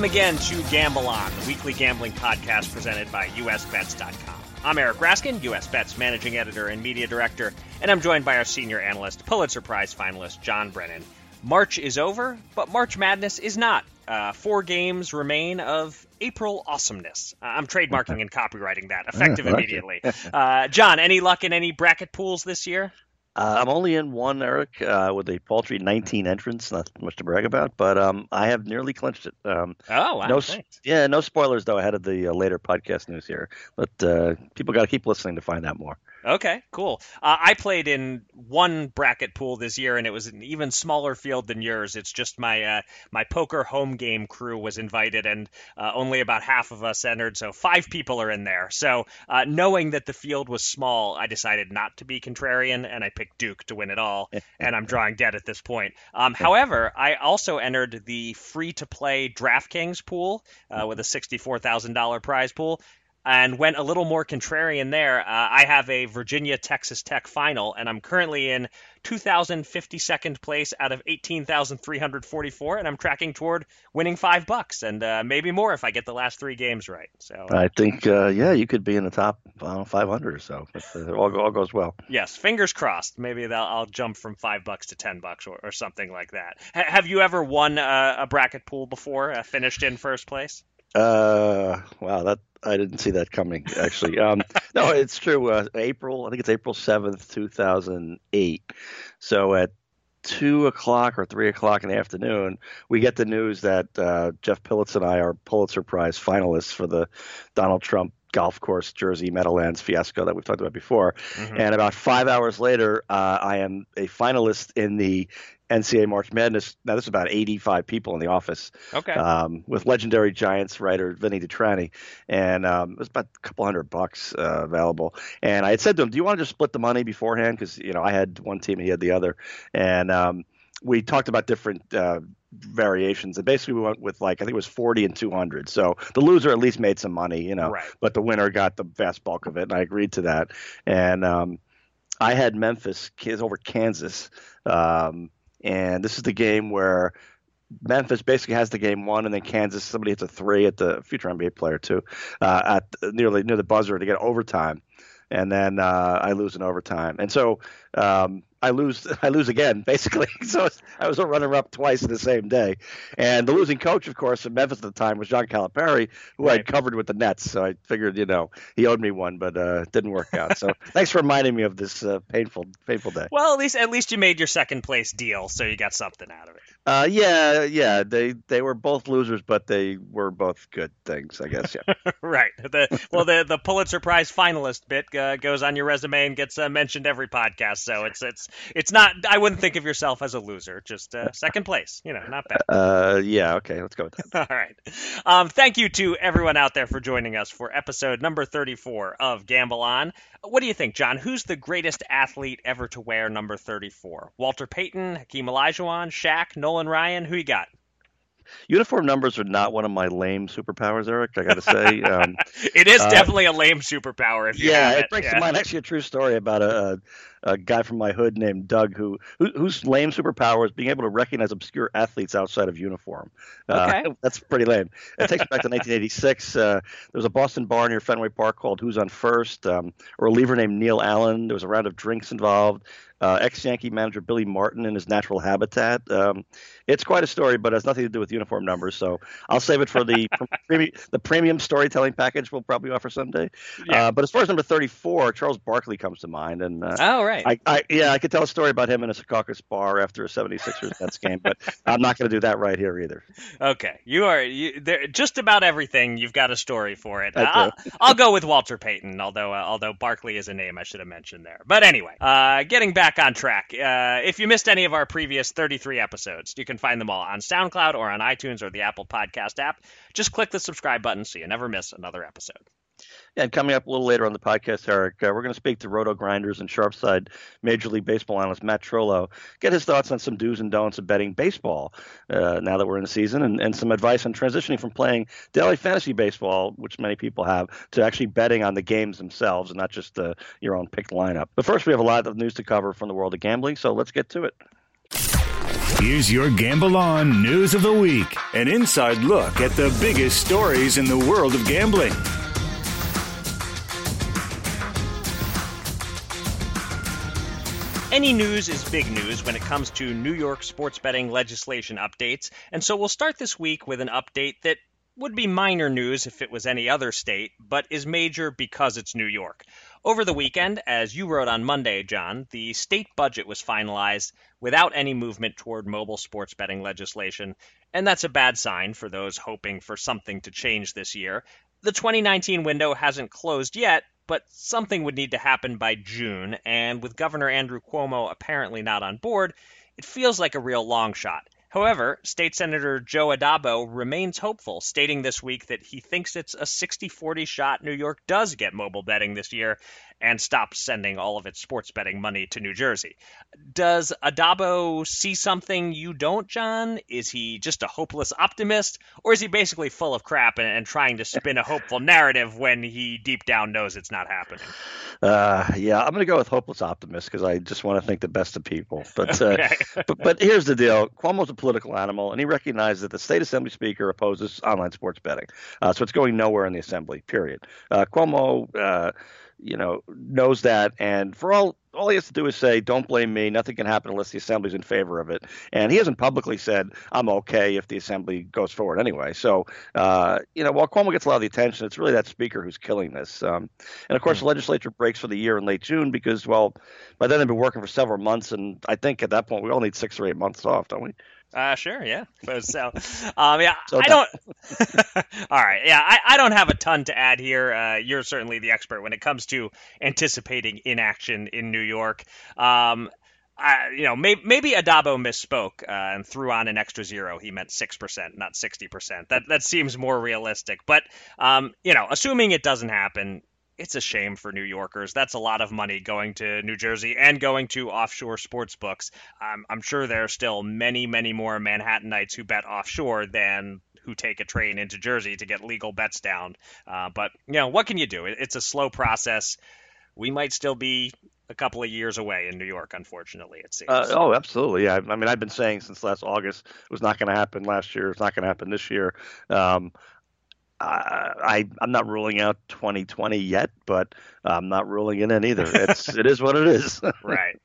Welcome again to Gamble On, the weekly gambling podcast presented by USBets.com. I'm Eric Raskin, USBets managing editor and media director, and I'm joined by our senior analyst, Pulitzer Prize finalist John Brennan. March is over, but March Madness is not. Uh, four games remain of April awesomeness. Uh, I'm trademarking and copywriting that, effective immediately. Uh, John, any luck in any bracket pools this year? Uh, I'm only in one, Eric, uh, with a paltry 19 entrants. Not much to brag about, but um, I have nearly clinched it. Um, oh, wow. No, thanks. yeah, no spoilers though ahead of the uh, later podcast news here, but uh, people got to keep listening to find out more. Okay, cool. Uh, I played in one bracket pool this year, and it was an even smaller field than yours. It's just my uh, my poker home game crew was invited, and uh, only about half of us entered, so five people are in there. So uh, knowing that the field was small, I decided not to be contrarian, and I picked Duke to win it all, and I'm drawing dead at this point. Um, however, I also entered the free to play DraftKings pool uh, with a sixty-four thousand dollar prize pool and went a little more contrarian there. Uh, I have a Virginia Texas Tech final, and I'm currently in 2,052nd place out of 18,344, and I'm tracking toward winning five bucks and uh, maybe more if I get the last three games right. So I think, uh, yeah, you could be in the top uh, 500 or so if uh, all, all goes well. Yes, fingers crossed. Maybe I'll jump from five bucks to ten bucks or, or something like that. H- have you ever won a, a bracket pool before? Uh, finished in first place? Uh, wow, that I didn't see that coming. Actually, um, no, it's true. Uh, April, I think it's April seventh, two thousand eight. So at two o'clock or three o'clock in the afternoon, we get the news that uh, Jeff Pillets and I are Pulitzer Prize finalists for the Donald Trump golf course Jersey Meadowlands fiasco that we've talked about before. Mm-hmm. And about five hours later, uh, I am a finalist in the NCAA March Madness. Now, this is about 85 people in the office. Okay. Um, with legendary Giants writer Vinny DiTrani. And um, it was about a couple hundred bucks uh, available. And I had said to him, Do you want to just split the money beforehand? Because, you know, I had one team and he had the other. And um, we talked about different. Uh, variations and basically we went with like i think it was 40 and 200 so the loser at least made some money you know right. but the winner got the vast bulk of it and i agreed to that and um, i had memphis kids over kansas um, and this is the game where Memphis basically has the game won, and then Kansas somebody hits a three at the future NBA player too, uh, at nearly near the buzzer to get overtime, and then uh, I lose in overtime, and so um, I lose I lose again basically. So I was a runner up twice in the same day, and the losing coach, of course, in Memphis at the time was John Calipari, who right. I'd covered with the Nets. So I figured, you know, he owed me one, but uh, it didn't work out. So thanks for reminding me of this uh, painful painful day. Well, at least at least you made your second place deal, so you got something out of it. Uh, yeah, yeah. They they were both losers, but they were both good things, I guess. Yeah. right. The well, the the Pulitzer Prize finalist bit uh, goes on your resume and gets uh, mentioned every podcast. So it's it's it's not. I wouldn't think of yourself as a loser. Just uh, second place. You know, not bad. Uh, yeah. Okay. Let's go with that. All right. Um, thank you to everyone out there for joining us for episode number thirty-four of Gamble On. What do you think, John? Who's the greatest athlete ever to wear number thirty-four? Walter Payton, Hakeem Olajuwon, Shaq, Nolan Ryan. Who you got? Uniform numbers are not one of my lame superpowers, Eric. I got to say, um, it is uh, definitely a lame superpower. If you yeah, it, it brings yeah. to mind actually a true story about a, a guy from my hood named Doug who, who whose lame superpower is being able to recognize obscure athletes outside of uniform. Okay, uh, that's pretty lame. It takes me back to 1986. Uh, there was a Boston bar near Fenway Park called Who's on First, um, or a reliever named Neil Allen. There was a round of drinks involved. Uh, ex-Yankee manager Billy Martin in his natural habitat. Um, it's quite a story, but it has nothing to do with uniform numbers. So I'll save it for the premium, the premium storytelling package we'll probably offer someday. Yeah. Uh, but as far as number 34, Charles Barkley comes to mind, and uh, oh right, I, I, yeah, I could tell a story about him in a Secaucus bar after a 76ers Nets game, but I'm not going to do that right here either. Okay, you are you, there, just about everything. You've got a story for it. I'll, I'll, go with Walter Payton, although uh, although Barkley is a name I should have mentioned there. But anyway, uh, getting back on track. Uh, if you missed any of our previous 33 episodes, you can find them all on SoundCloud or on iTunes or the Apple Podcast app. Just click the subscribe button so you never miss another episode. And coming up a little later on the podcast, Eric, uh, we're going to speak to RotoGrinders and Sharpside Major League Baseball analyst Matt Trollo, get his thoughts on some do's and don'ts of betting baseball uh, now that we're in the season, and, and some advice on transitioning from playing daily fantasy baseball, which many people have, to actually betting on the games themselves and not just uh, your own picked lineup. But first, we have a lot of news to cover from the world of gambling, so let's get to it. Here's your Gamble On News of the Week an inside look at the biggest stories in the world of gambling. Any news is big news when it comes to New York sports betting legislation updates, and so we'll start this week with an update that would be minor news if it was any other state, but is major because it's New York. Over the weekend, as you wrote on Monday, John, the state budget was finalized without any movement toward mobile sports betting legislation, and that's a bad sign for those hoping for something to change this year. The 2019 window hasn't closed yet, but something would need to happen by June, and with Governor Andrew Cuomo apparently not on board, it feels like a real long shot. However, State Senator Joe Addabbo remains hopeful, stating this week that he thinks it's a 60 40 shot New York does get mobile betting this year and stops sending all of its sports betting money to New Jersey. Does Addabbo see something you don't, John? Is he just a hopeless optimist, or is he basically full of crap and, and trying to spin a hopeful narrative when he deep down knows it's not happening? Uh, yeah, I'm going to go with hopeless optimist because I just want to think the best of people. But, uh, but but here's the deal: Cuomo's a political animal, and he recognizes that the state assembly speaker opposes online sports betting, uh, so it's going nowhere in the assembly. Period. Uh, Cuomo uh, you know, knows that, and for all all he has to do is say, "Don't blame me. Nothing can happen unless the assembly's in favor of it." And he hasn't publicly said, "I'm okay if the assembly goes forward anyway." So, uh, you know, while Cuomo gets a lot of the attention, it's really that speaker who's killing this. Um, and of course, mm-hmm. the legislature breaks for the year in late June because, well, by then they've been working for several months, and I think at that point we all need six or eight months off, don't we? Uh, sure, yeah. So, um, yeah, so I don't. all right, yeah, I, I don't have a ton to add here. Uh, you're certainly the expert when it comes to anticipating inaction in New York. Um, I, you know, maybe, maybe Addabbo misspoke uh, and threw on an extra zero. He meant six percent, not sixty percent. That that seems more realistic. But um, you know, assuming it doesn't happen, it's a shame for New Yorkers. That's a lot of money going to New Jersey and going to offshore sports books. Um, I'm sure there are still many, many more Manhattanites who bet offshore than who take a train into Jersey to get legal bets down. Uh, but you know, what can you do? It's a slow process. We might still be a couple of years away in New York, unfortunately, it seems. Uh, oh, absolutely. I, I, mean, I've been saying since last August it was not going to happen last year. It's not going to happen this year. Um, I, I'm not ruling out 2020 yet, but I'm not ruling it in either. It's it is what it is. right.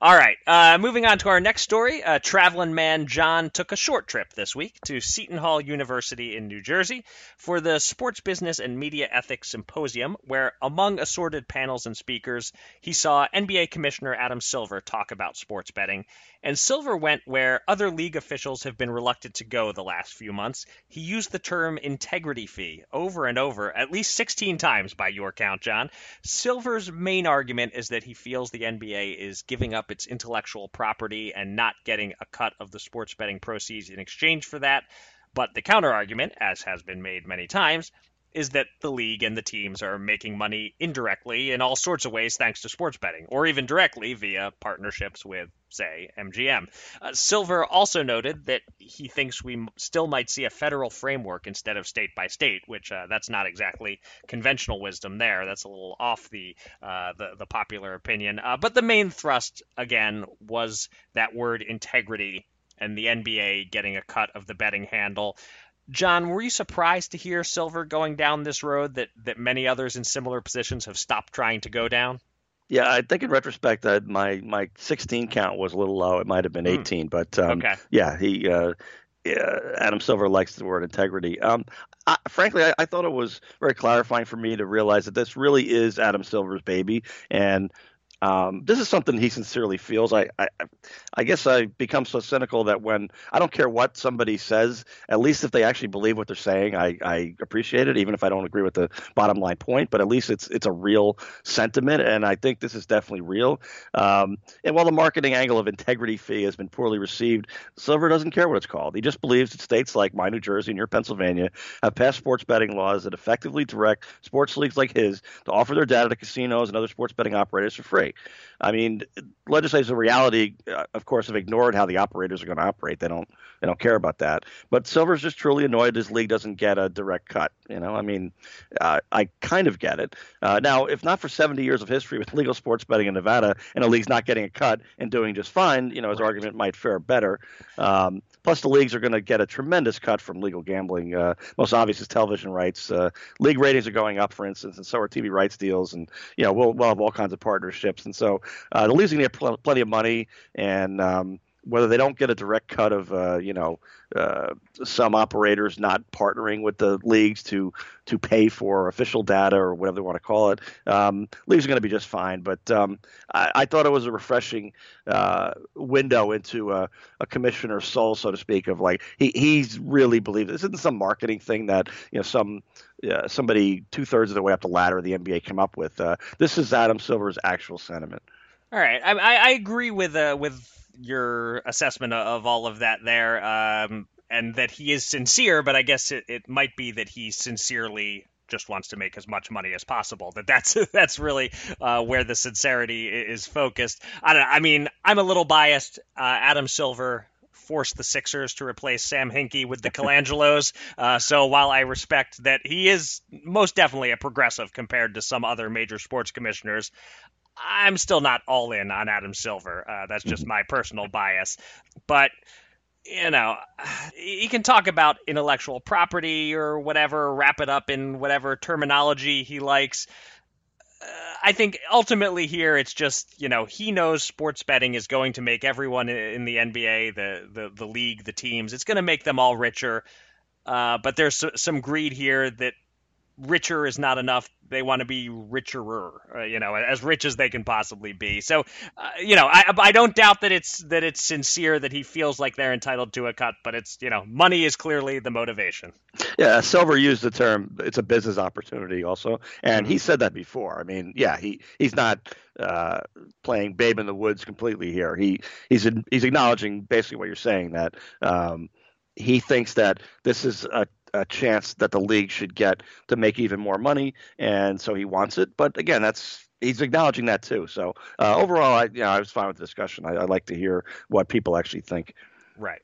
All right. Uh, moving on to our next story. Uh, traveling man John took a short trip this week to Seton Hall University in New Jersey for the Sports Business and Media Ethics Symposium, where, among assorted panels and speakers, he saw NBA Commissioner Adam Silver talk about sports betting. And Silver went where other league officials have been reluctant to go the last few months. He used the term integrity fee over and over, at least 16 times by your count, John. Silver's main argument is that he feels the NBA is giving up its intellectual property and not getting a cut of the sports betting proceeds in exchange for that. But the counter argument, as has been made many times, is that the league and the teams are making money indirectly in all sorts of ways thanks to sports betting, or even directly via partnerships with, say, MGM. Uh, Silver also noted that he thinks we still might see a federal framework instead of state by state, which uh, that's not exactly conventional wisdom there. That's a little off the uh, the, the, popular opinion. Uh, but the main thrust, again, was that word integrity and the NBA getting a cut of the betting handle. John, were you surprised to hear Silver going down this road that, that many others in similar positions have stopped trying to go down? Yeah, I think in retrospect, uh, my my 16 count was a little low. It might have been hmm. 18, mm. but um, okay. yeah, he uh, yeah, Adam Silver likes the word integrity. Um, I, frankly, I, I, thought it was very clarifying for me to realize that this really is Adam Silver's baby, and um, this is something he sincerely feels. I, I, I guess I become so cynical that when I don't care what somebody says, at least if they actually believe what they're saying, I, I appreciate it, even if I don't agree with the bottom line point. But at least it's it's a real sentiment, and I think this is definitely real. Um, and while the marketing angle of integrity fee has been poorly received, Silver doesn't care what it's called. He just believes that states like my New Jersey and your Pennsylvania have passed sports betting laws that effectively direct sports leagues like his to offer their data to casinos and other sports betting operators for free. I mean, legislators in reality, uh, of course, have ignored how the operators are going to operate. They don't they don't care about that. But Silver's just truly annoyed his league doesn't get a direct cut. You know, I mean, uh, I kind of get it. Uh, now, if not for 70 years of history with legal sports betting in Nevada and a league's not getting a cut and doing just fine, you know, his argument might fare better. Um, Plus, the leagues are going to get a tremendous cut from legal gambling. Uh, most obvious is television rights. Uh, league ratings are going up, for instance, and so are TV rights deals. And you know, we'll, we'll have all kinds of partnerships. And so uh, the leagues are going to get pl- plenty of money, and um, whether they don't get a direct cut of uh, you know uh, some operators not partnering with the leagues to to pay for official data or whatever they want to call it, um, leagues are going to be just fine. But um, I, I, thought it was a refreshing uh, window into a, a, commissioner's soul, so to speak, of like he he's really believed this isn't some marketing thing that you know some. Somebody two thirds of the way up the ladder of the NBA came up with. Uh, this is Adam Silver's actual sentiment. All right, I, I agree with uh, with your assessment of all of that there, um, and that he is sincere. But I guess it, it might be that he sincerely just wants to make as much money as possible. That that's that's really uh, where the sincerity is focused. I don't. I mean, I'm a little biased. Uh, Adam Silver forced the Sixers to replace Sam Hinkie with the Colangelos. Uh, so while I respect that he is most definitely a progressive compared to some other major sports commissioners, I'm still not all in on Adam Silver. Uh, that's just my personal bias. But you know, he can talk about intellectual property or whatever, wrap it up in whatever terminology he likes. Uh, I think ultimately here it's just you know he knows sports betting is going to make everyone in the NBA, the the, the league, the teams, it's going to make them all richer. Uh, but there's some greed here that richer is not enough. They want to be richerer, uh, you know, as rich as they can possibly be. So, uh, you know, I, I don't doubt that it's that it's sincere that he feels like they're entitled to a cut, but it's you know, money is clearly the motivation. Yeah, Silver used the term it's a business opportunity also, and he mm-hmm. said that before. I mean, yeah, he he's not uh, playing babe in the woods completely here. He he's he's acknowledging basically what you're saying that. Um, he thinks that this is a a chance that the league should get to make even more money, and so he wants it. But again, that's he's acknowledging that too. So uh, overall, I you know, I was fine with the discussion. I, I like to hear what people actually think. Right.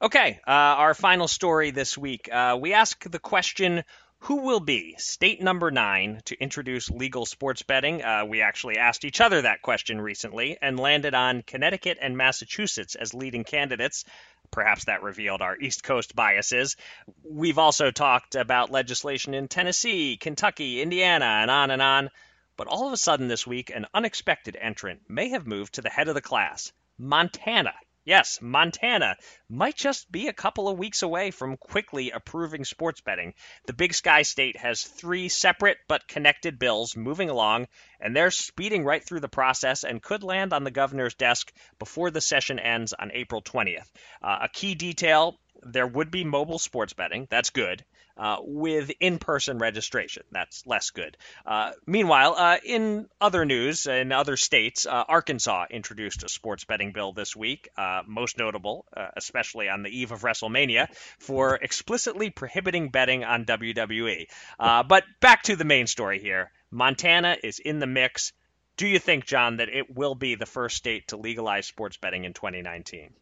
Okay. Uh, our final story this week. Uh, we ask the question. Who will be state number nine to introduce legal sports betting? Uh, we actually asked each other that question recently and landed on Connecticut and Massachusetts as leading candidates. Perhaps that revealed our East Coast biases. We've also talked about legislation in Tennessee, Kentucky, Indiana, and on and on. But all of a sudden this week, an unexpected entrant may have moved to the head of the class Montana. Yes, Montana might just be a couple of weeks away from quickly approving sports betting. The Big Sky State has three separate but connected bills moving along, and they're speeding right through the process and could land on the governor's desk before the session ends on April 20th. Uh, a key detail there would be mobile sports betting. That's good uh, with in person registration. That's less good. Uh, meanwhile, uh, in other news, in other states, uh, Arkansas introduced a sports betting bill this week, uh, most notable, especially on the eve of WrestleMania, for explicitly prohibiting betting on WWE. but back to the main story here Montana is in the mix. Do you think, John, that it will be the first state to legalize sports betting in 2019?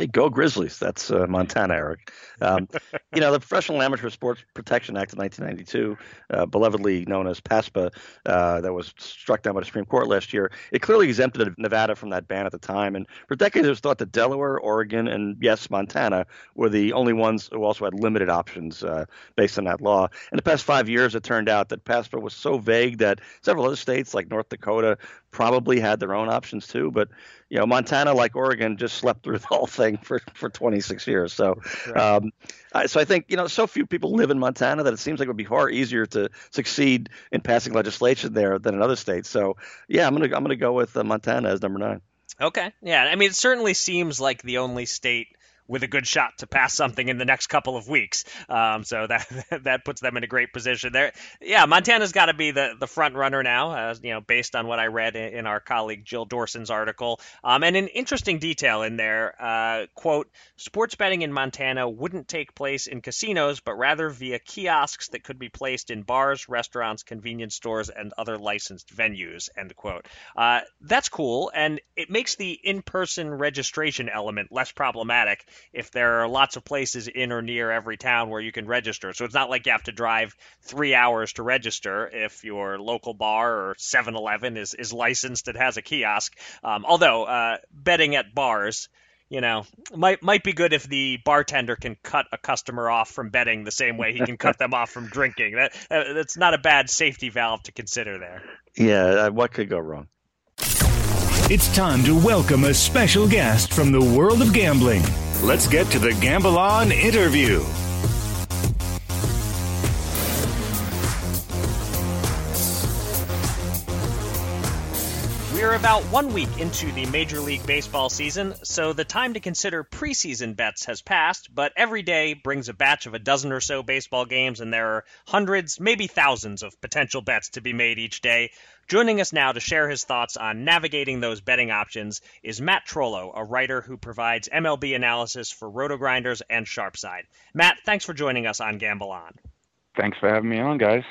Hey, go Grizzlies. That's uh, Montana, Eric. Um, you know, the Professional Amateur Sports Protection Act of 1992, uh, belovedly known as PASPA, uh, that was struck down by the Supreme Court last year, it clearly exempted Nevada from that ban at the time. And for decades, it was thought that Delaware, Oregon, and yes, Montana were the only ones who also had limited options uh, based on that law. In the past five years, it turned out that PASPA was so vague that several other states, like North Dakota, probably had their own options too. But you know, Montana, like Oregon, just slept through the whole thing for, for 26 years. So, um, I, so I think you know, so few people live in Montana that it seems like it would be far easier to succeed in passing legislation there than in other states. So, yeah, I'm gonna I'm gonna go with uh, Montana as number nine. Okay, yeah, I mean, it certainly seems like the only state with a good shot to pass something in the next couple of weeks. Um, so that that puts them in a great position there. Yeah, Montana's got to be the the front runner now, uh, you know, based on what I read in, in our colleague Jill Dorson's article. Um, and an interesting detail in there, uh, quote, sports betting in Montana wouldn't take place in casinos, but rather via kiosks that could be placed in bars, restaurants, convenience stores, and other licensed venues, end quote. Uh, that's cool, and it makes the in-person registration element less problematic if there are lots of places in or near every town where you can register. So it's not like you have to drive three hours to register if your local bar or 7-Eleven is, is licensed and has a kiosk. Um, although uh, betting at bars you know, might might be good if the bartender can cut a customer off from betting the same way he can cut them off from drinking. That uh, that's not a bad safety valve to consider there. Yeah, uh, what could go wrong? It's time to welcome a special guest from the world of gambling. Let's get to the Gamble On interview. We're about one week into the Major League Baseball season, so the time to consider preseason bets has passed, but every day brings a batch of a dozen or so baseball games, and there are hundreds, maybe thousands of potential bets to be made each day. Joining us now to share his thoughts on navigating those betting options is Matt Trollo, a writer who provides MLB analysis for RotoGrinders and Sharpside. Matt, thanks for joining us on Gamble On. Thanks for having me on, guys.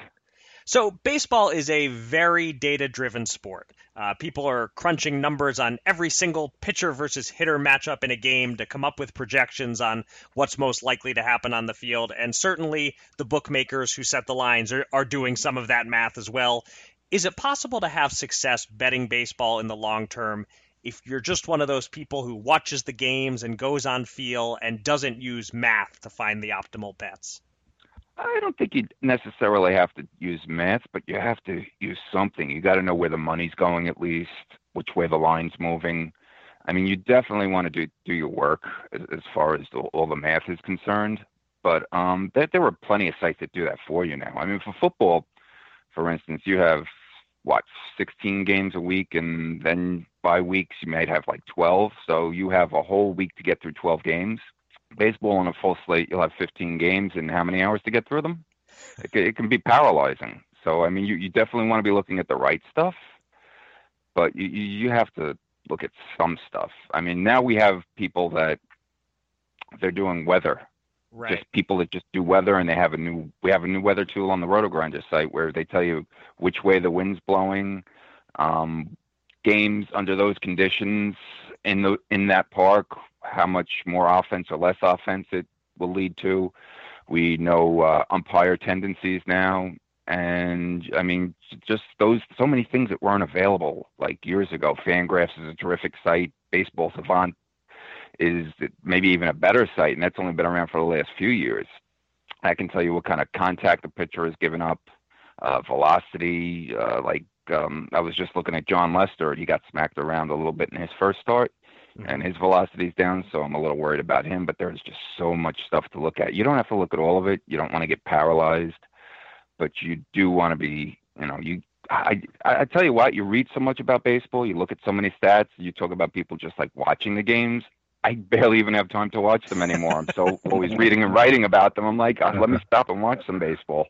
So, baseball is a very data driven sport. Uh, people are crunching numbers on every single pitcher versus hitter matchup in a game to come up with projections on what's most likely to happen on the field. And certainly the bookmakers who set the lines are, are doing some of that math as well. Is it possible to have success betting baseball in the long term if you're just one of those people who watches the games and goes on feel and doesn't use math to find the optimal bets? I don't think you necessarily have to use math, but you have to use something. You got to know where the money's going at least, which way the line's moving. I mean, you definitely want to do do your work as, as far as the, all the math is concerned. But um, there, there are plenty of sites that do that for you now. I mean, for football, for instance, you have what 16 games a week, and then by weeks you might have like 12. So you have a whole week to get through 12 games baseball on a full slate, you'll have 15 games and how many hours to get through them? It, it can be paralyzing. So, I mean, you, you definitely want to be looking at the right stuff, but you, you have to look at some stuff. I mean, now we have people that they're doing weather. Right. Just people that just do weather, and they have a new. We have a new weather tool on the RotoGrinder site where they tell you which way the wind's blowing, um, games under those conditions in the in that park, how much more offense or less offense it will lead to. We know uh, umpire tendencies now, and I mean, just those so many things that weren't available like years ago. Fangraphs is a terrific site. Baseball Savant is maybe even a better site, and that's only been around for the last few years. I can tell you what kind of contact the pitcher has given up, uh, velocity. Uh, like um, I was just looking at Jon Lester; he got smacked around a little bit in his first start Mm-hmm. and his velocity's down, so I'm a little worried about him. But there's just so much stuff to look at. You don't have to look at all of it. You don't want to get paralyzed, but you do want to be, you know, you. I I tell you what, you read so much about baseball, you look at so many stats, you talk about people just like watching the games. I barely even have time to watch them anymore. I'm so always reading and writing about them. I'm like, oh, let me stop and watch some baseball.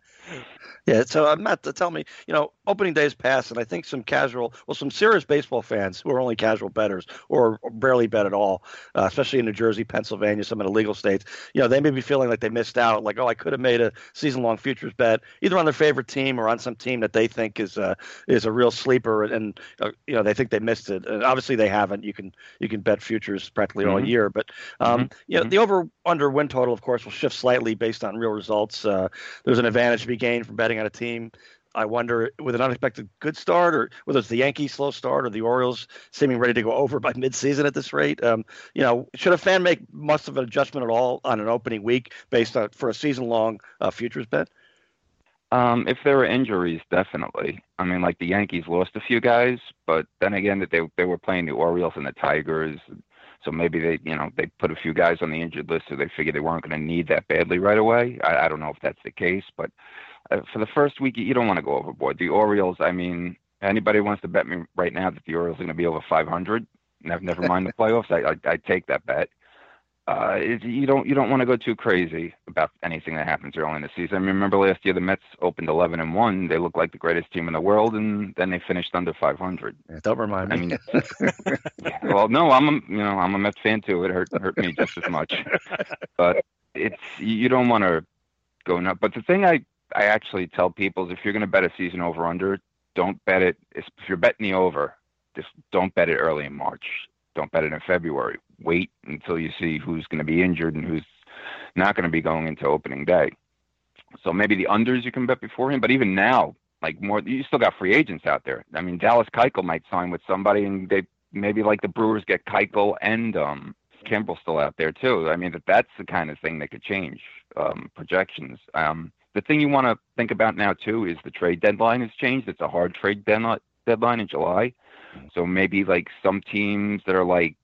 Yeah, so uh, Matt, to tell me, you know, opening days passed, and I think some casual, well, some serious baseball fans who are only casual betters or barely bet at all, uh, especially in New Jersey, Pennsylvania, some of the legal states, you know, they may be feeling like they missed out, like, oh, I could have made a season-long futures bet either on their favorite team or on some team that they think is uh, is a real sleeper, and uh, you know, they think they missed it. And obviously, they haven't. You can you can bet futures practically mm-hmm. all year, but um, mm-hmm. you know, mm-hmm. the over/under win total, of course, will shift slightly based on real results. Uh, there's an advantage to be gained from betting on a team. I wonder, with an unexpected good start, or whether it's the Yankees' slow start or the Orioles seeming ready to go over by midseason at this rate, um, you know, should a fan make much of an adjustment at all on an opening week based on for a season-long uh, futures bet? Um, if there are injuries, definitely. I mean, like the Yankees lost a few guys, but then again, that they they were playing the Orioles and the Tigers, so maybe they, you know, they put a few guys on the injured list, so they figured they weren't going to need that badly right away. I, I don't know if that's the case, but uh, for the first week, you don't want to go overboard. The Orioles, I mean, anybody wants to bet me right now that the Orioles are going to be over 500, never, never mind the playoffs, I, I, I take that bet. Uh, it, you don't you don't want to go too crazy about anything that happens early in the season. I remember last year the Mets opened 11 and one. They looked like the greatest team in the world, and then they finished under 500. Yeah, don't remind me. I mean, well, no, I'm a you know I'm a Mets fan too. It hurt hurt me just as much, but it's you don't want to go nuts. But the thing I I actually tell people is if you're going to bet a season over under, don't bet it. If you're betting the over, just don't bet it early in March. Don't bet it in February wait until you see who's going to be injured and who's not going to be going into opening day. So maybe the unders you can bet before him, but even now, like more, you still got free agents out there. I mean, Dallas Keuchel might sign with somebody, and they maybe like the Brewers get Keuchel and um, Kimbrel still out there too. I mean, that that's the kind of thing that could change um, projections. Um, the thing you want to think about now too is the trade deadline has changed. It's a hard trade deadline in July, so maybe like some teams that are like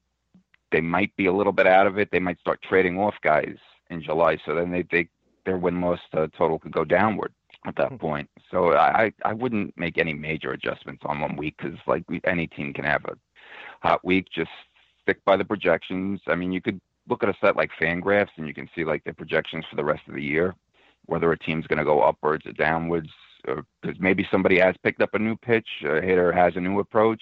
they might be a little bit out of it. They might start trading off guys in July, so then they, they their win loss uh, total could go downward at that hmm. point. So I I wouldn't make any major adjustments on one week because like any team can have a hot week. Just stick by the projections. I mean, you could look at a set like Fangraphs and you can see like the projections for the rest of the year, whether a team's going to go upwards or downwards, because maybe somebody has picked up a new pitch, a hitter has a new approach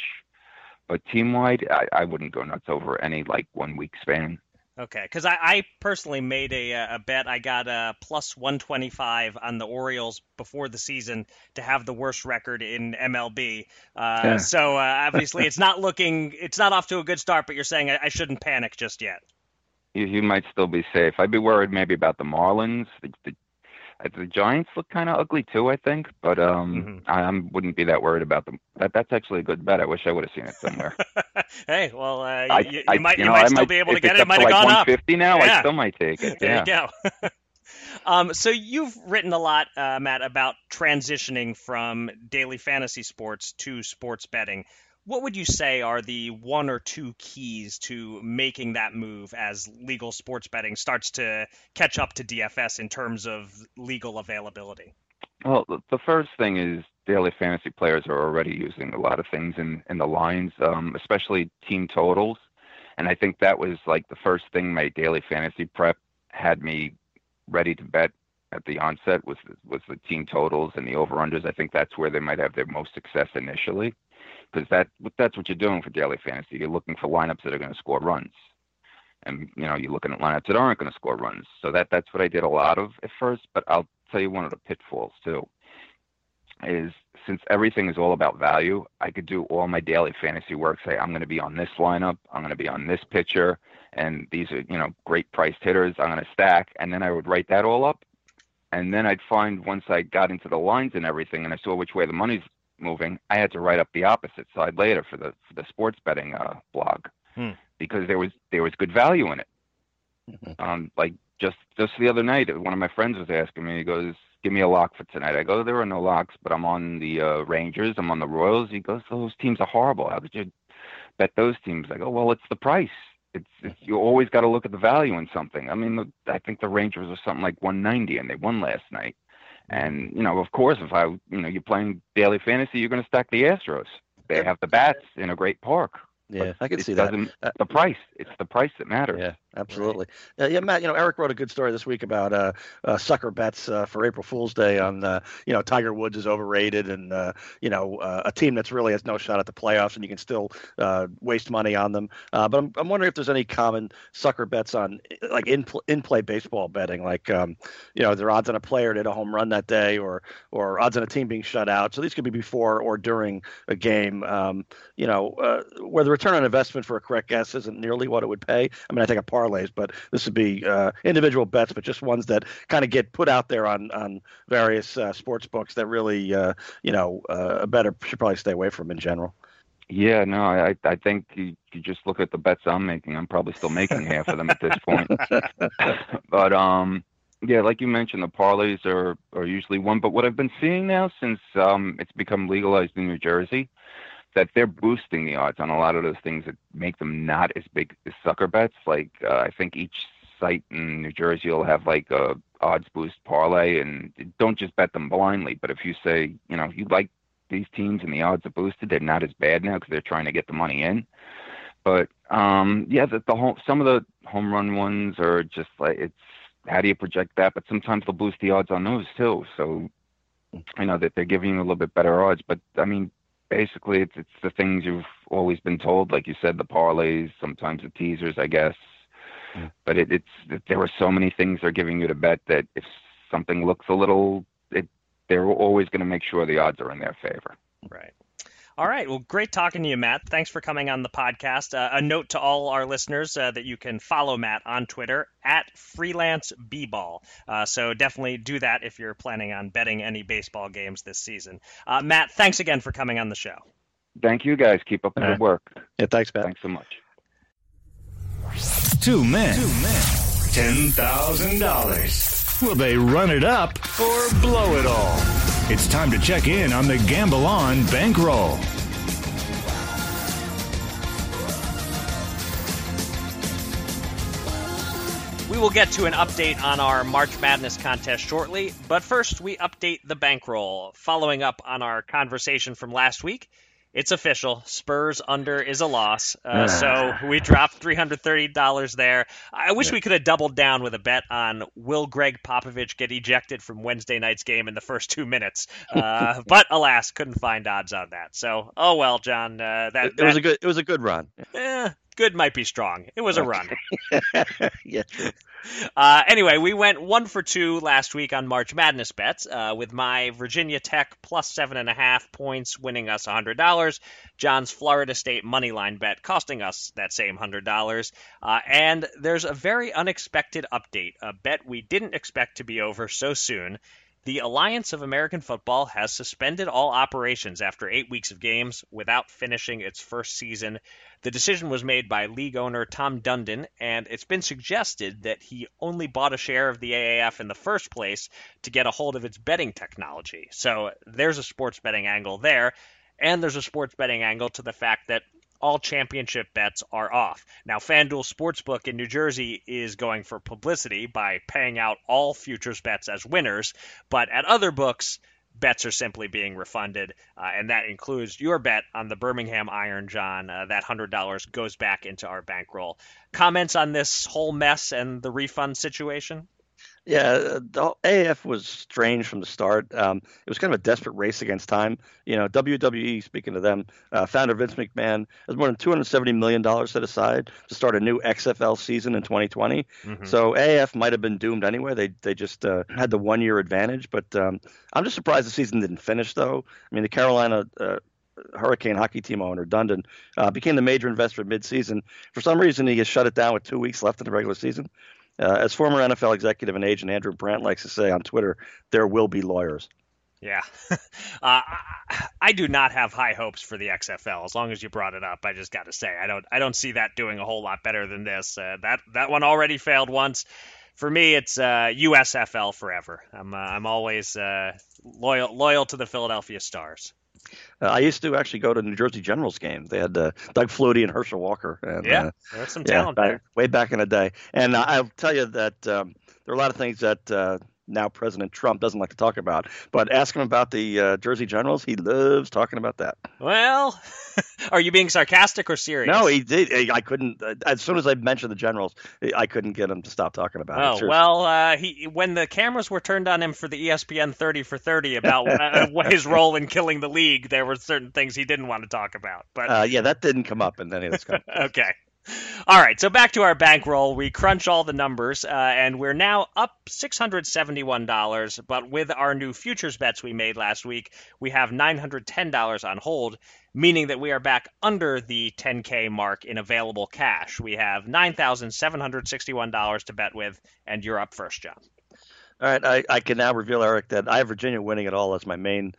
but team wide, I, I wouldn't go nuts over any like one week span. Okay, because I, I, personally made a, a bet. I got a plus 125 on the Orioles before the season to have the worst record in MLB. Uh, yeah. So uh, obviously, it's not looking, it's not off to a good start. But you're saying I, I shouldn't panic just yet. You, you, might still be safe. I'd be worried maybe about the Marlins. The, the the Giants look kind of ugly too, I think, but um, mm-hmm. I, I wouldn't be that worried about them. That that's actually a good bet. I wish I would have seen it somewhere. hey, well, uh, I, you, you might you, know, might still might, be able to get it. It might have like gone 150 up. now. Yeah. I still might take it. there yeah. you go. um, so you've written a lot, uh, Matt, about transitioning from daily fantasy sports to sports betting what would you say are the one or two keys to making that move as legal sports betting starts to catch up to DFS in terms of legal availability? Well, the first thing is daily fantasy players are already using a lot of things in, in the lines, um, especially team totals. And I think that was like the first thing my daily fantasy prep had me ready to bet at the onset was was the team totals and the over unders. I think that's where they might have their most success initially because that that's what you're doing for daily fantasy. You're looking for lineups that are going to score runs, and you know you're looking at lineups that aren't going to score runs. So that that's what I did a lot of at first. But I'll tell you one of the pitfalls too is since everything is all about value, I could do all my daily fantasy work. Say I'm going to be on this lineup, I'm going to be on this pitcher, and these are you know great priced hitters. I'm going to stack, and then I would write that all up. And then I'd find once I got into the lines and everything, and I saw which way the money's moving, I had to write up the opposite side later for the for the sports betting uh, blog hmm. because there was there was good value in it. Mm-hmm. Um, like just just the other night, one of my friends was asking me. He goes, "Give me a lock for tonight." I go, "There are no locks, but I'm on the uh, Rangers. I'm on the Royals." He goes, "Those teams are horrible. How could you bet those teams?" I go, "Well, it's the price. It's, it's you always got to look at the value in something. I mean, the, I think the Rangers are something like 190, and they won last night. And you know, of course, if I, you know, you're playing daily fantasy, you're going to stack the Astros. They have the bats in a great park. Yeah, I can see that. Uh, the price. It's the price that matters. Yeah, absolutely. Right. Uh, yeah, Matt. You know, Eric wrote a good story this week about uh, uh sucker bets uh, for April Fool's Day on uh, you know Tiger Woods is overrated, and you know a team that's really has no shot at the playoffs, and you can still waste money on them. but I'm, I'm wondering if there's any common sucker bets on like in in play baseball betting, like um, you know, there odds on a player hit a home run that day, or or odds on a team being shut out. So these could be before or during a game. Um, you know, where the return on investment for a correct guess isn't nearly what it would pay. I mean, I think of parlays, but this would be uh, individual bets, but just ones that kind of get put out there on on various uh, sports books that really, uh, you know, uh, a better should probably stay away from in general. Yeah, no, I I think you, you just look at the bets I'm making. I'm probably still making half of them at this point. but um, yeah, like you mentioned, the parlays are are usually one. But what I've been seeing now since um it's become legalized in New Jersey that they're boosting the odds on a lot of those things that make them not as big as sucker bets. Like uh, I think each site in New Jersey will have like a odds boost parlay, and don't just bet them blindly. But if you say you know you like these teams and the odds are boosted, they're not as bad now because they're trying to get the money in. But um, yeah, the, the whole some of the home run ones or just like it's how do you project that? But sometimes they'll boost the odds on those too. So I know that they're giving you a little bit better odds, but I mean, basically it's it's the things you've always been told, like you said, the parlays, sometimes the teasers, I guess. Yeah. But it, it's there are so many things they're giving you to bet that if something looks a little, it, they're always going to make sure the odds are in their favor. Right. All right. Well, great talking to you, Matt. Thanks for coming on the podcast. Uh, a note to all our listeners uh, that you can follow Matt on Twitter at freelance bball. Uh, so definitely do that if you're planning on betting any baseball games this season. Uh, Matt, thanks again for coming on the show. Thank you, guys. Keep up the good work. Yeah, thanks, Matt. Thanks so much. Two men. Two men. Ten thousand dollars. Will they run it up or blow it all? It's time to check in on the Gamble On bankroll. We will get to an update on our March Madness contest shortly, but first we update the bankroll. Following up on our conversation from last week, it's official. Spurs under is a loss. Uh, so we dropped $330 there. I wish we could have doubled down with a bet on will Gregg Popovich get ejected from Wednesday night's game in the first two minutes. Uh, but alas, couldn't find odds on that. So oh well, John. Uh, that, it, was a good it was a good run. Eh, good might be strong. It was a run. yeah. Uh, anyway, we went one for two last week on March Madness bets, uh, with my Virginia Tech plus seven and a half points winning us hundred dollars. John's Florida State money line bet costing us that same hundred dollars. Uh, and there's a very unexpected update, a bet we didn't expect to be over so soon. The Alliance of American Football has suspended all operations after eight weeks of games without finishing its first season. The decision was made by league owner Tom Dundon, and it's been suggested that he only bought a share of the AAF in the first place to get a hold of its betting technology. So there's a sports betting angle there, and there's a sports betting angle to the fact that all championship bets are off. Now, FanDuel Sportsbook in New Jersey is going for publicity by paying out all futures bets as winners, but at other books, bets are simply being refunded, uh, and that includes your bet on the Birmingham Iron John. Uh, that $100 goes back into our bankroll. Comments on this whole mess and the refund situation? Yeah, the AF was strange from the start. Um, it was kind of a desperate race against time. You know, WWE, speaking to them, uh, founder Vince McMahon has more than $270 million set aside to start a new XFL season in 2020. Mm-hmm. So AF might have been doomed anyway. They they just uh, had the one year advantage. But um, I'm just surprised the season didn't finish, though. I mean, the Carolina. Uh, Hurricane hockey team owner Dundon uh, became the major investor midseason. For some reason, he has shut it down with two weeks left in the regular season. Uh, as former NFL executive and agent Andrew Brandt likes to say on Twitter, there will be lawyers. Yeah, uh, I do not have high hopes for the XFL. As long as you brought it up, I just got to say I don't I don't see that doing a whole lot better than this. Uh, that that one already failed once. For me, it's uh, USFL forever. I'm uh, I'm always uh, loyal loyal to the Philadelphia Stars. Uh, I used to actually go to New Jersey Generals games. They had uh, Doug Flutie and Herschel Walker. And, yeah, uh, there's some talent yeah, there. way back in the day. And I'll tell you that um, there are a lot of things that uh, now President Trump doesn't like to talk about. But ask him about the uh, Jersey Generals. He loves talking about that. Well, are you being sarcastic or serious? No, he did. I couldn't. Uh, as soon as I mentioned the Generals, I couldn't get him to stop talking about oh, it. Oh well, uh, he when the cameras were turned on him for the ESPN 30 for 30 about uh, his role in killing the league, there were certain things he didn't want to talk about. But uh, yeah, that didn't come up in any of this. okay. All right, so back to our bankroll. We crunch all the numbers, uh, and we're now up $671. But with our new futures bets we made last week, we have $910 on hold, meaning that we are back under the 10K mark in available cash. We have $9,761 to bet with, and you're up first, John. All right, I, I can now reveal, Eric, that I have Virginia winning it all as my main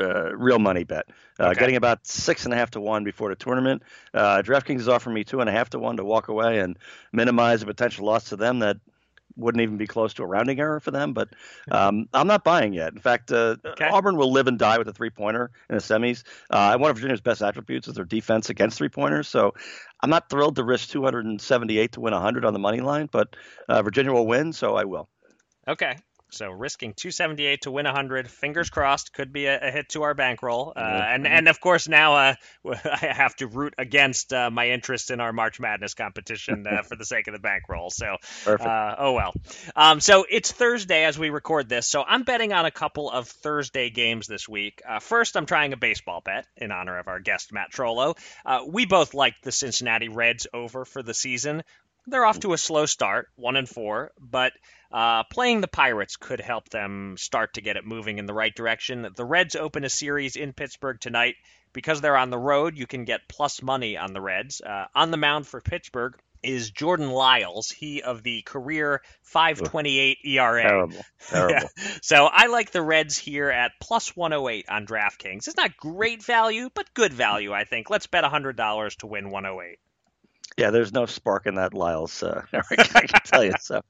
uh, real money bet. Uh, okay. Getting about six and a half to one before the tournament. Uh, DraftKings is offering me two and a half to one to walk away and minimize the potential loss to them that wouldn't even be close to a rounding error for them. But um, I'm not buying yet. In fact, uh, okay. Auburn will live and die with a three pointer in the semis. Uh, one of Virginia's best attributes is their defense against three pointers. So I'm not thrilled to risk 278 to win 100 on the money line, but uh, Virginia will win, so I will. Okay. So risking 278 to win 100. Fingers crossed. Could be a, a hit to our bankroll. Uh, and and of course now uh, I have to root against uh, my interest in our March Madness competition uh, for the sake of the bankroll. So uh, oh well. Um, so it's Thursday as we record this. So I'm betting on a couple of Thursday games this week. Uh, first, I'm trying a baseball bet in honor of our guest Matt Trollo. we both liked the Cincinnati Reds over for the season. They're off to a slow start, one and four, but uh, playing the Pirates could help them start to get it moving in the right direction. The Reds open a series in Pittsburgh tonight. Because they're on the road, you can get plus money on the Reds. Uh, on the mound for Pittsburgh is Jordan Lyles, he of the career 528 ERA. Terrible. Terrible. Yeah. So I like the Reds here at plus 108 on DraftKings. It's not great value, but good value, I think. Let's bet $100 to win 108. Yeah, there's no spark in that, Lyles, uh, Eric. I can tell you so.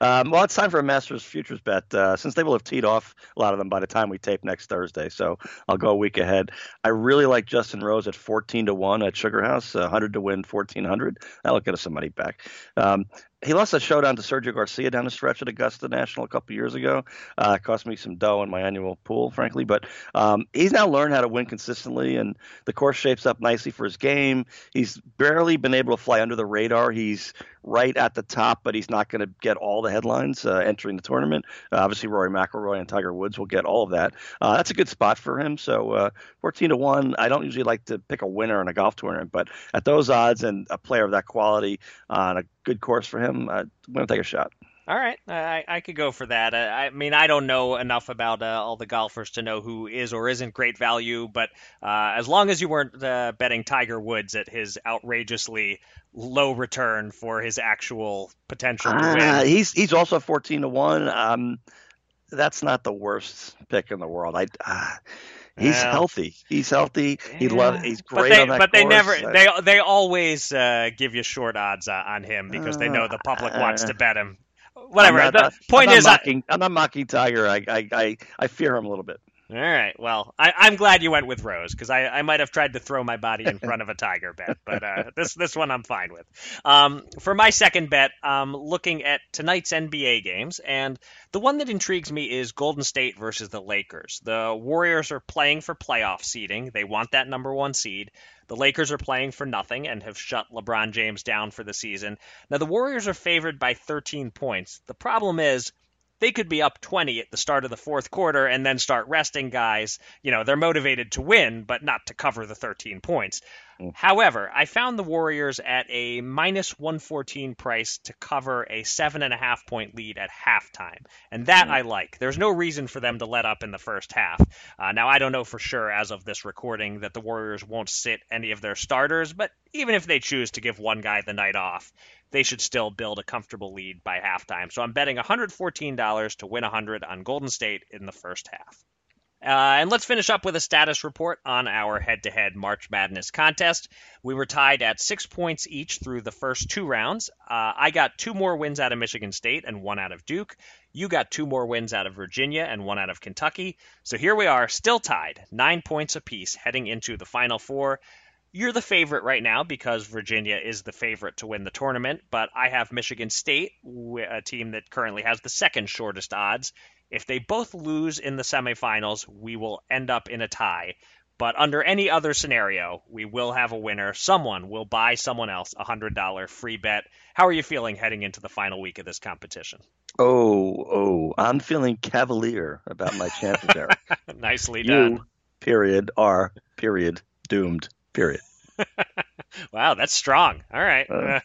Um, well, it's time for a Masters futures bet. Uh, since they will have teed off a lot of them by the time we tape next Thursday, so I'll go a week ahead. I really like Justin Rose at 14 to one at Sugar House, 100 to win, 1400. That'll get us some money back. Um, he lost a showdown to Sergio Garcia down the stretch at Augusta National a couple years ago. Uh, cost me some dough in my annual pool, frankly, but um, he's now learned how to win consistently, and the course shapes up nicely for his game. He's barely been able to fly under the radar. He's right at the top, but he's not going to get all the headlines uh, entering the tournament. Uh, obviously, Rory McIlroy and Tiger Woods will get all of that. Uh, that's a good spot for him. So, uh, 14 to one. I don't usually like to pick a winner in a golf tournament, but at those odds and a player of that quality on a good course for him, I'm going to take a shot. All right, I, I could go for that. Uh, I mean, I don't know enough about uh, all the golfers to know who is or isn't great value, but uh, as long as you weren't uh, betting Tiger Woods at his outrageously low return for his actual potential to win, Uh, he's he's also 14 to one. Um, that's not the worst pick in the world. I. Uh, He's Yeah. healthy. He's healthy. He Yeah. loves. He's but great they, on that but they never Uh, they they always uh, give you short odds uh, on him because they know the public wants to bet him. Whatever. I'm the not, point I'm not is, I, mocking, I'm not mocking Tiger. I, I, I, I fear him a little bit. All right. Well, I, I'm glad you went with Rose because I, I might have tried to throw my body in front of a tiger bet, but uh, this this one I'm fine with. Um, for my second bet, I'm looking at tonight's NBA games, and the one that intrigues me is Golden State versus the Lakers. The Warriors are playing for playoff seeding; they want that number one seed. The Lakers are playing for nothing and have shut LeBron James down for the season. Now the Warriors are favored by 13 points. The problem is they could be up 20 at the start of the fourth quarter and then start resting guys. You know, they're motivated to win, but not to cover the 13 points. However, I found the Warriors at a minus 114 price to cover a seven and a half point lead at halftime. And that I like. There's no reason for them to let up in the first half. Uh, now, I don't know for sure as of this recording that the Warriors won't sit any of their starters, but even if they choose to give one guy the night off, they should still build a comfortable lead by halftime. So I'm betting $114 to win 100 on Golden State in the first half. Uh, and let's finish up with a status report on our head to head March Madness contest. We were tied at six points each through the first two rounds. Uh, I got two more wins out of Michigan State and one out of Duke. You got two more wins out of Virginia and one out of Kentucky. So here we are, still tied, nine points apiece heading into the Final Four. You're the favorite right now because Virginia is the favorite to win the tournament, but I have Michigan State, a team that currently has the second shortest odds. If they both lose in the semifinals, we will end up in a tie. But under any other scenario, we will have a winner. Someone will buy someone else a $100 free bet. How are you feeling heading into the final week of this competition? Oh, oh, I'm feeling cavalier about my chances, there. Nicely done. period, are, period, doomed, period. wow, that's strong. All right. Uh.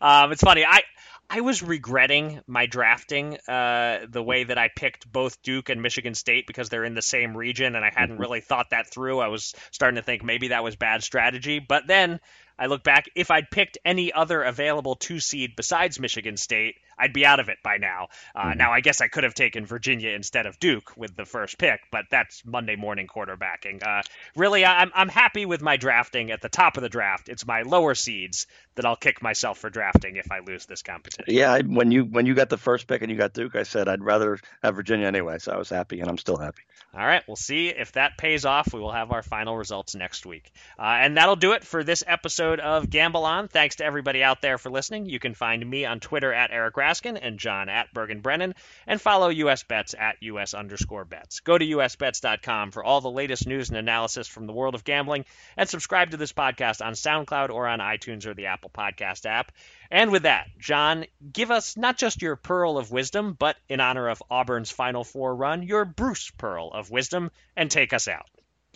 um, it's funny. I I was regretting my drafting uh, the way that I picked both Duke and Michigan State because they're in the same region, and I hadn't really thought that through. I was starting to think maybe that was bad strategy, but then I look back. If I'd picked any other available two seed besides Michigan State, I'd be out of it by now. Uh, Now, I guess I could have taken Virginia instead of Duke with the first pick, but that's Monday morning quarterbacking. Uh, really, I'm I'm happy with my drafting at the top of the draft. It's my lower seeds that I'll kick myself for drafting if I lose this competition. Yeah, I, when you when you got the first pick and you got Duke, I said I'd rather have Virginia anyway, so I was happy, and I'm still happy. All right, we'll see if that pays off. We will have our final results next week. Uh, and that'll do it for this episode of Gamble On. Thanks to everybody out there for listening. You can find me on Twitter at Eric Raskin and John at Bergen Brennan, and follow US Bets at US underscore bets. Go to usbets.com for all the latest news and analysis from the world of gambling, and subscribe to this podcast on SoundCloud or on iTunes or the Apple Podcast app. And with that, John, give us not just your pearl of wisdom, but in honor of Auburn's Final Four run, your Bruce Pearl of wisdom, and take us out.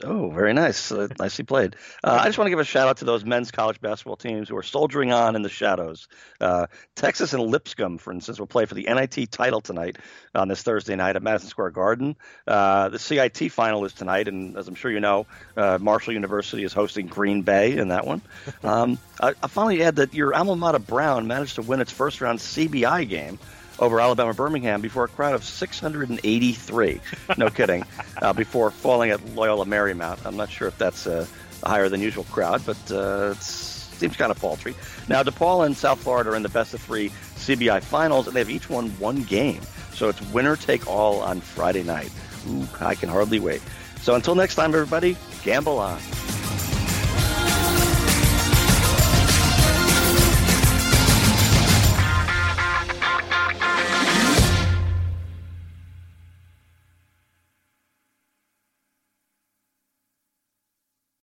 Oh, very nice. Uh, nicely played. Uh, I just want to give a shout out to those men's college basketball teams who are soldiering on in the shadows. Uh, Texas and Lipscomb, for instance, will play for the NIT title tonight on this Thursday night at Madison Square Garden. Uh, the CIT final is tonight, and as I'm sure you know, uh, Marshall University is hosting Green Bay in that one. Um, I, I finally add that your alma mater Brown managed to win its first round CBI game over Alabama Birmingham before a crowd of 683. No kidding. Uh, before falling at Loyola Marymount. I'm not sure if that's a higher than usual crowd, but uh, it seems kind of paltry. Now, DePaul and South Florida are in the best of three CBI finals, and they've each won one game. So it's winner take all on Friday night. Ooh, I can hardly wait. So until next time, everybody, gamble on.